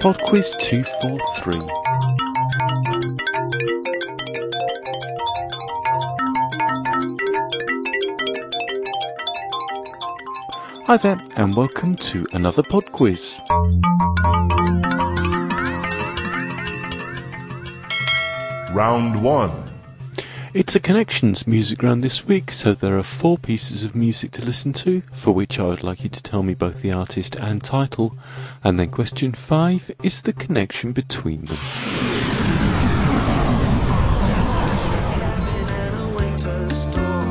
Pod Quiz 243. Hi there, and welcome to another pod quiz. Round 1. It's a connections music round this week, so there are four pieces of music to listen to, for which I would like you to tell me both the artist and title. And then question five is the connection between them.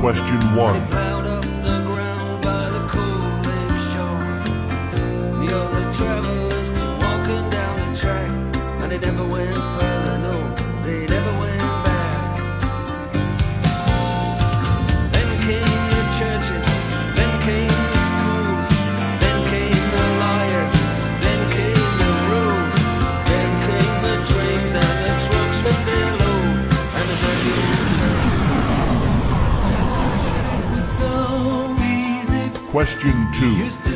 Question 1. Plowed up Question 2.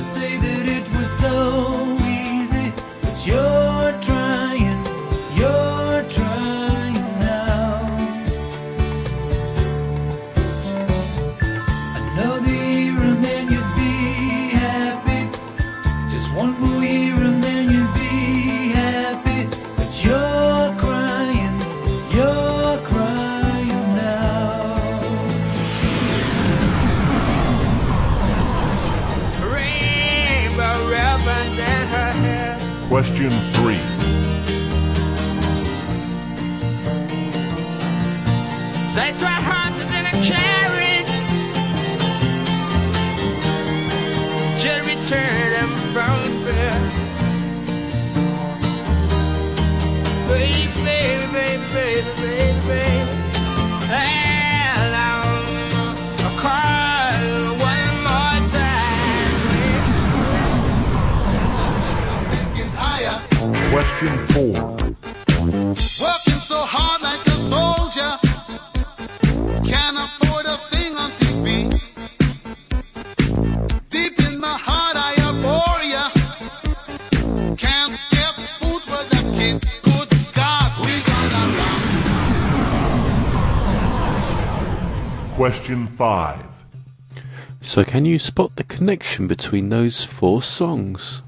Fair. Baby, baby, baby, baby, baby, baby. And. Question 4. Question 5. So, can you spot the connection between those four songs?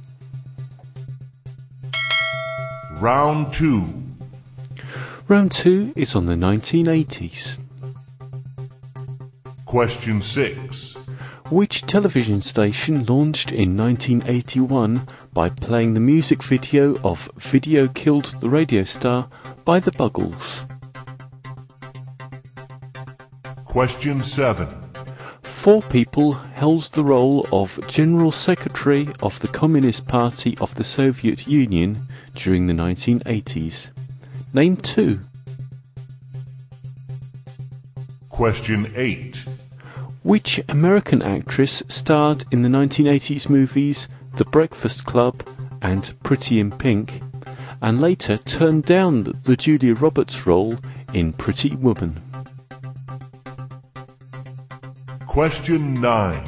Round 2. Round two is on the 1980s. Question 6. Which television station launched in 1981 by playing the music video of Video Killed the Radio Star by the Buggles? Question 7. Four people held the role of General Secretary of the Communist Party of the Soviet Union during the 1980s. Name two. Question 8. Which American actress starred in the 1980s movies The Breakfast Club and Pretty in Pink, and later turned down the Julia Roberts role in Pretty Woman? Question 9.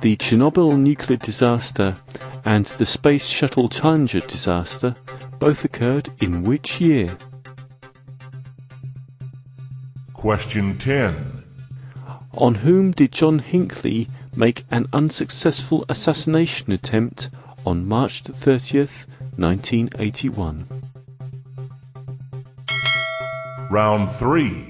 The Chernobyl nuclear disaster and the Space Shuttle Challenger disaster both occurred in which year? Question 10. On whom did John Hinckley make an unsuccessful assassination attempt on March 30th, 1981? Round 3.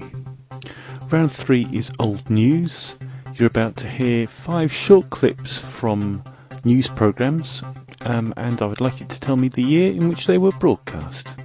Round three is old news. You're about to hear five short clips from news programs, um, and I would like you to tell me the year in which they were broadcast.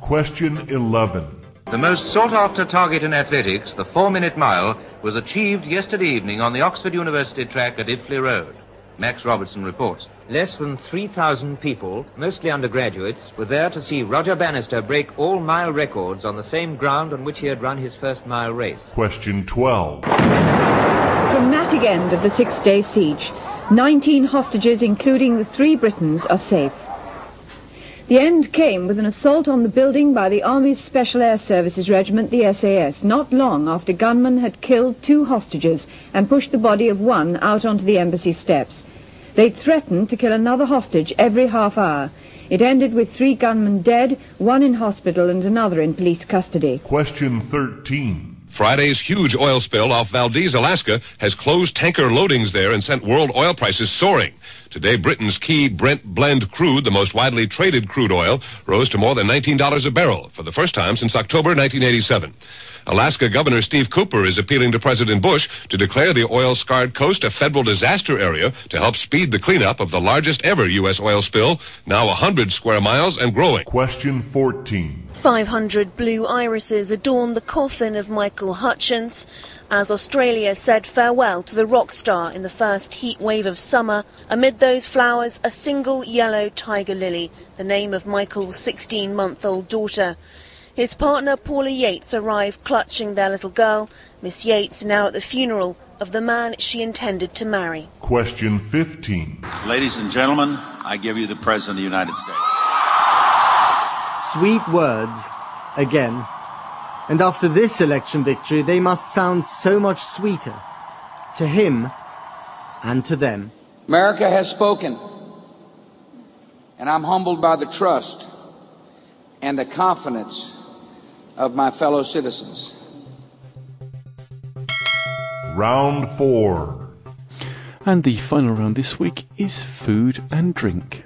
Question 11. The most sought after target in athletics, the four minute mile, was achieved yesterday evening on the Oxford University track at Iffley Road. Max Robertson reports. Less than 3,000 people, mostly undergraduates, were there to see Roger Bannister break all mile records on the same ground on which he had run his first mile race. Question 12. Dramatic end of the six day siege. 19 hostages, including the three Britons, are safe. The end came with an assault on the building by the Army's Special Air Services Regiment, the SAS, not long after gunmen had killed two hostages and pushed the body of one out onto the embassy steps. They threatened to kill another hostage every half hour. It ended with three gunmen dead, one in hospital and another in police custody. Question 13. Friday's huge oil spill off Valdez, Alaska, has closed tanker loadings there and sent world oil prices soaring. Today, Britain's key Brent blend crude, the most widely traded crude oil, rose to more than $19 a barrel for the first time since October 1987. Alaska Governor Steve Cowper is appealing to President Bush to declare the oil scarred coast a federal disaster area to help speed the cleanup of the largest ever U.S. oil spill, now 100 square miles and growing. Question 14. 500 blue irises adorn the coffin of Michael Hutchence as Australia said farewell to the rock star in the first heat wave of summer. Amid those flowers, a single yellow tiger lily, the name of Michael's 16 month old daughter. His partner Paula Yates arrived clutching their little girl. Miss Yates now at the funeral of the man she intended to marry. Question 15. Ladies and gentlemen, I give you the President of the United States. Sweet words, again. And after this election victory, they must sound so much sweeter. To him and to them. America has spoken, and I'm humbled by the trust and the confidence of my fellow citizens. Round 4. And the final round this week is food and drink.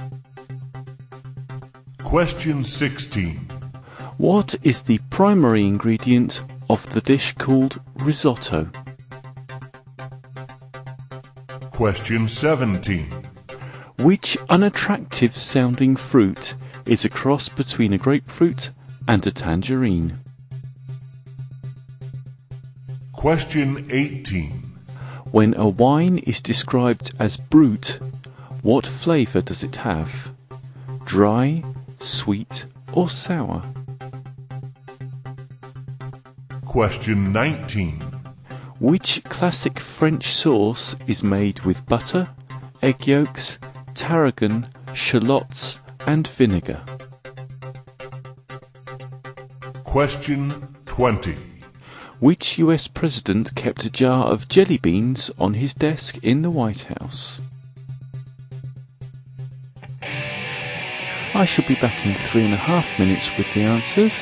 Question 16. What is the primary ingredient of the dish called risotto? Question 17. Which unattractive sounding fruit is a cross between a grapefruit and a tangerine? Question 18. When a wine is described as brut, what flavour does it have? Dry, sweet, or sour? Question 19. Which classic French sauce is made with butter, egg yolks, tarragon, shallots, and vinegar? Question 20. Which US president kept a jar of jelly beans on his desk in the White House? I shall be back in three and a half minutes with the answers.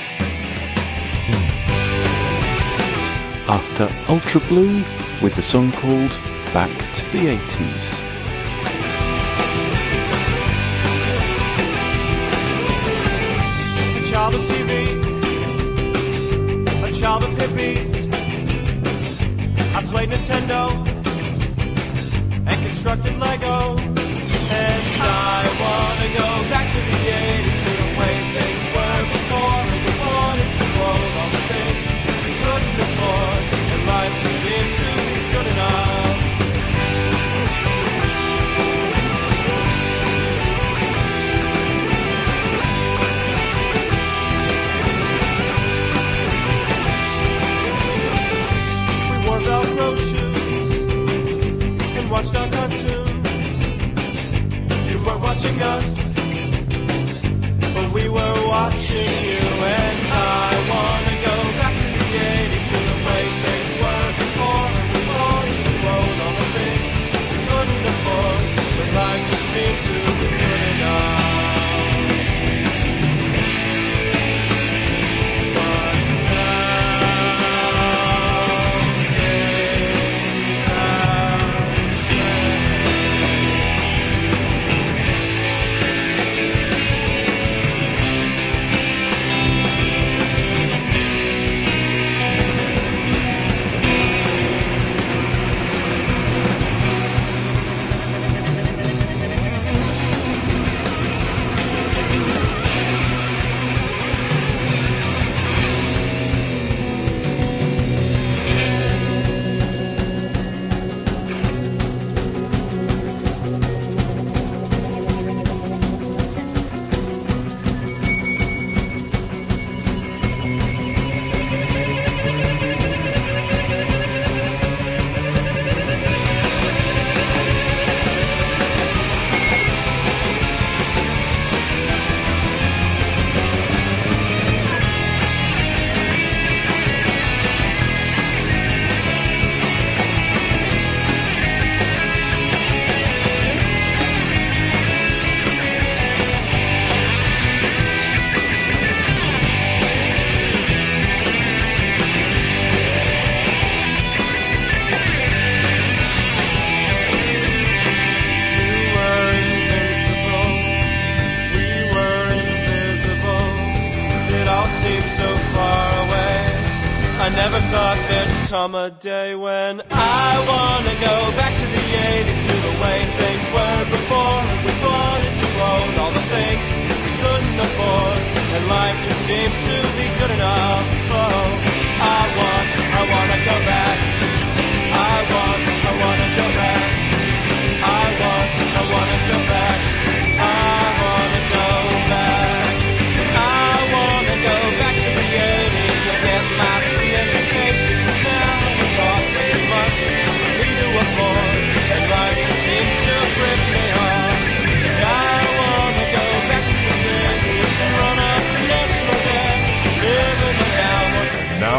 After Ultra Blue with a song called Back to the 80s. A child of hippies. I played Nintendo and constructed Legos. And I wanna go back to the a day when I wanna go back to the 80s to the way things were before. We bought into old all the things we couldn't afford, and life just seemed to be good enough. Oh,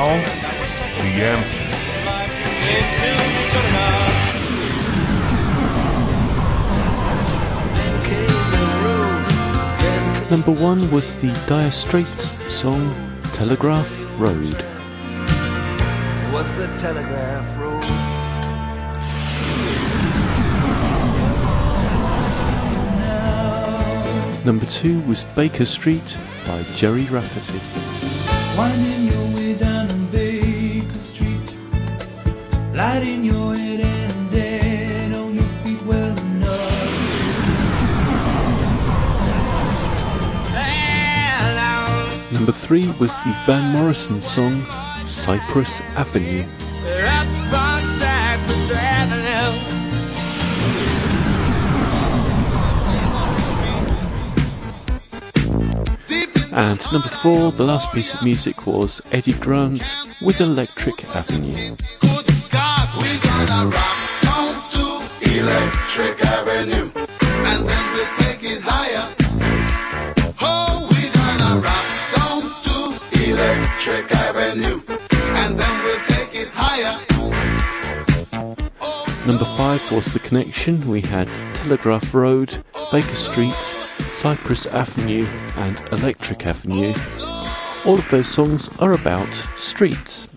Now, the answer. Life just seems to be good enough. Number one was the Dire Straits song Telegraph Road. was the telegraph road. Number two was Baker Street by Gerry Rafferty. And. Number three was the Van Morrison song Cypress Avenue. And number four, the last piece of music was Eddie Grant with Electric Avenue. Number five was The Connection. We had Telegraph Road, Baker Street, Cypress Avenue, and Electric Avenue. All of those songs are about streets.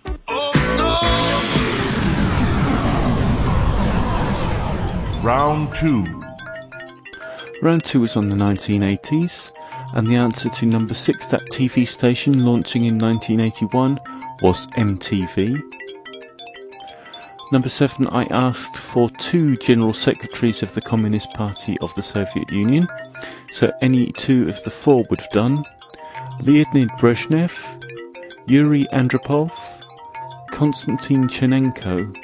Round two. Round two was on the 1980s, and the answer to number six, that TV station launching in 1981, was MTV. Number seven, I asked for two general secretaries of the Communist Party of the Soviet Union, so any two of the four would have done. Leonid Brezhnev, Yuri Andropov, Konstantin Chernenko,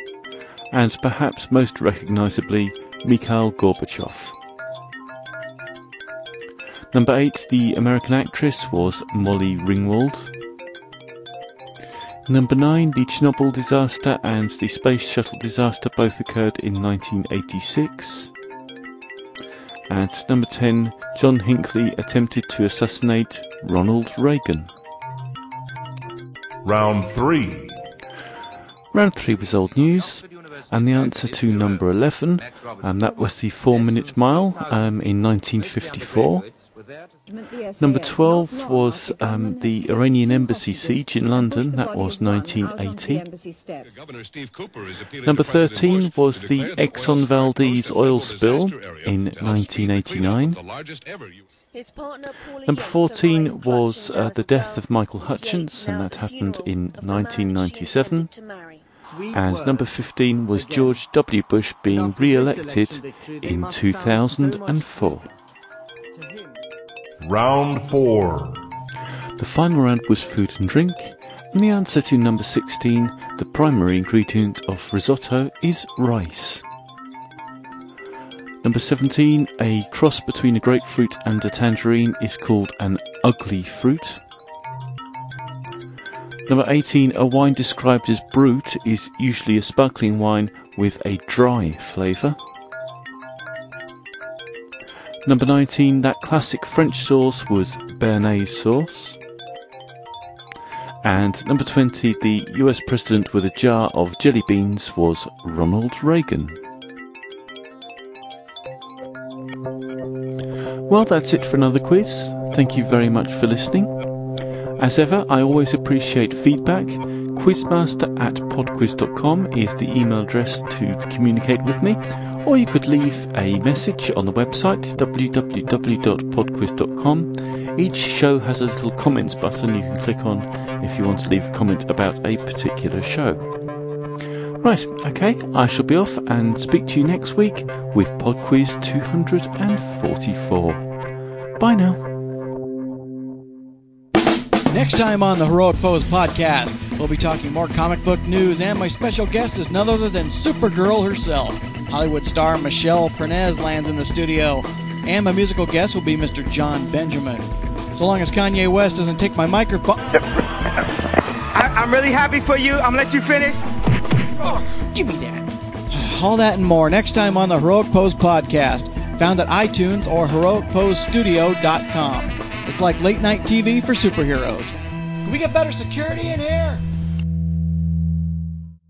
and perhaps most recognisably, Mikhail Gorbachev. Number eight, the American actress was Molly Ringwald. Number nine, the Chernobyl disaster and the space shuttle disaster both occurred in 1986. And number 10, John Hinckley attempted to assassinate Ronald Reagan. Round three. Round three was old news, and the answer to number 11, um, that was the four minute mile um, in 1954. Number 12 was um, the Iranian embassy siege in London, that was 1980. Number 13 was the Exxon Valdez oil spill in 1989. Number 14 was uh, the death of Michael Hutchence, and that happened in 1997. And number 15 was George W. Bush being re elected in 2004. Round four. The final round was food and drink, and the answer to number 16, the primary ingredient of risotto, is rice. Number 17, a cross between a grapefruit and a tangerine is called an ugli fruit. Number 18, a wine described as brut is usually a sparkling wine with a dry flavour. Number 19, that classic French sauce was Béarnaise sauce. And number 20, the US president with a jar of jelly beans was Ronald Reagan. Well, that's it for another quiz. Thank you very much for listening. As ever, I always appreciate feedback. Quizmaster at podquiz.com is the email address to communicate with me, or you could leave a message on the website www.podquiz.com. Each show has a little comments button you can click on if you want to leave a comment about a particular show. Right, okay, I shall be off and speak to you next week with PodQuiz 244. Bye now. Next time on the Heroic Pose podcast, we'll be talking more comic book news, and my special guest is none other than Supergirl herself. Hollywood star Michelle Pernez lands in the studio, and my musical guest will be Mr. John Benjamin. So long as Kanye West doesn't take my microphone. I, I'm really happy for you. I'm gonna let you finish. give me that. All that and more next time on the Heroic Pose podcast, found at iTunes or heroicposestudio.com. It's like late night TV for superheroes. Can we get better security in here?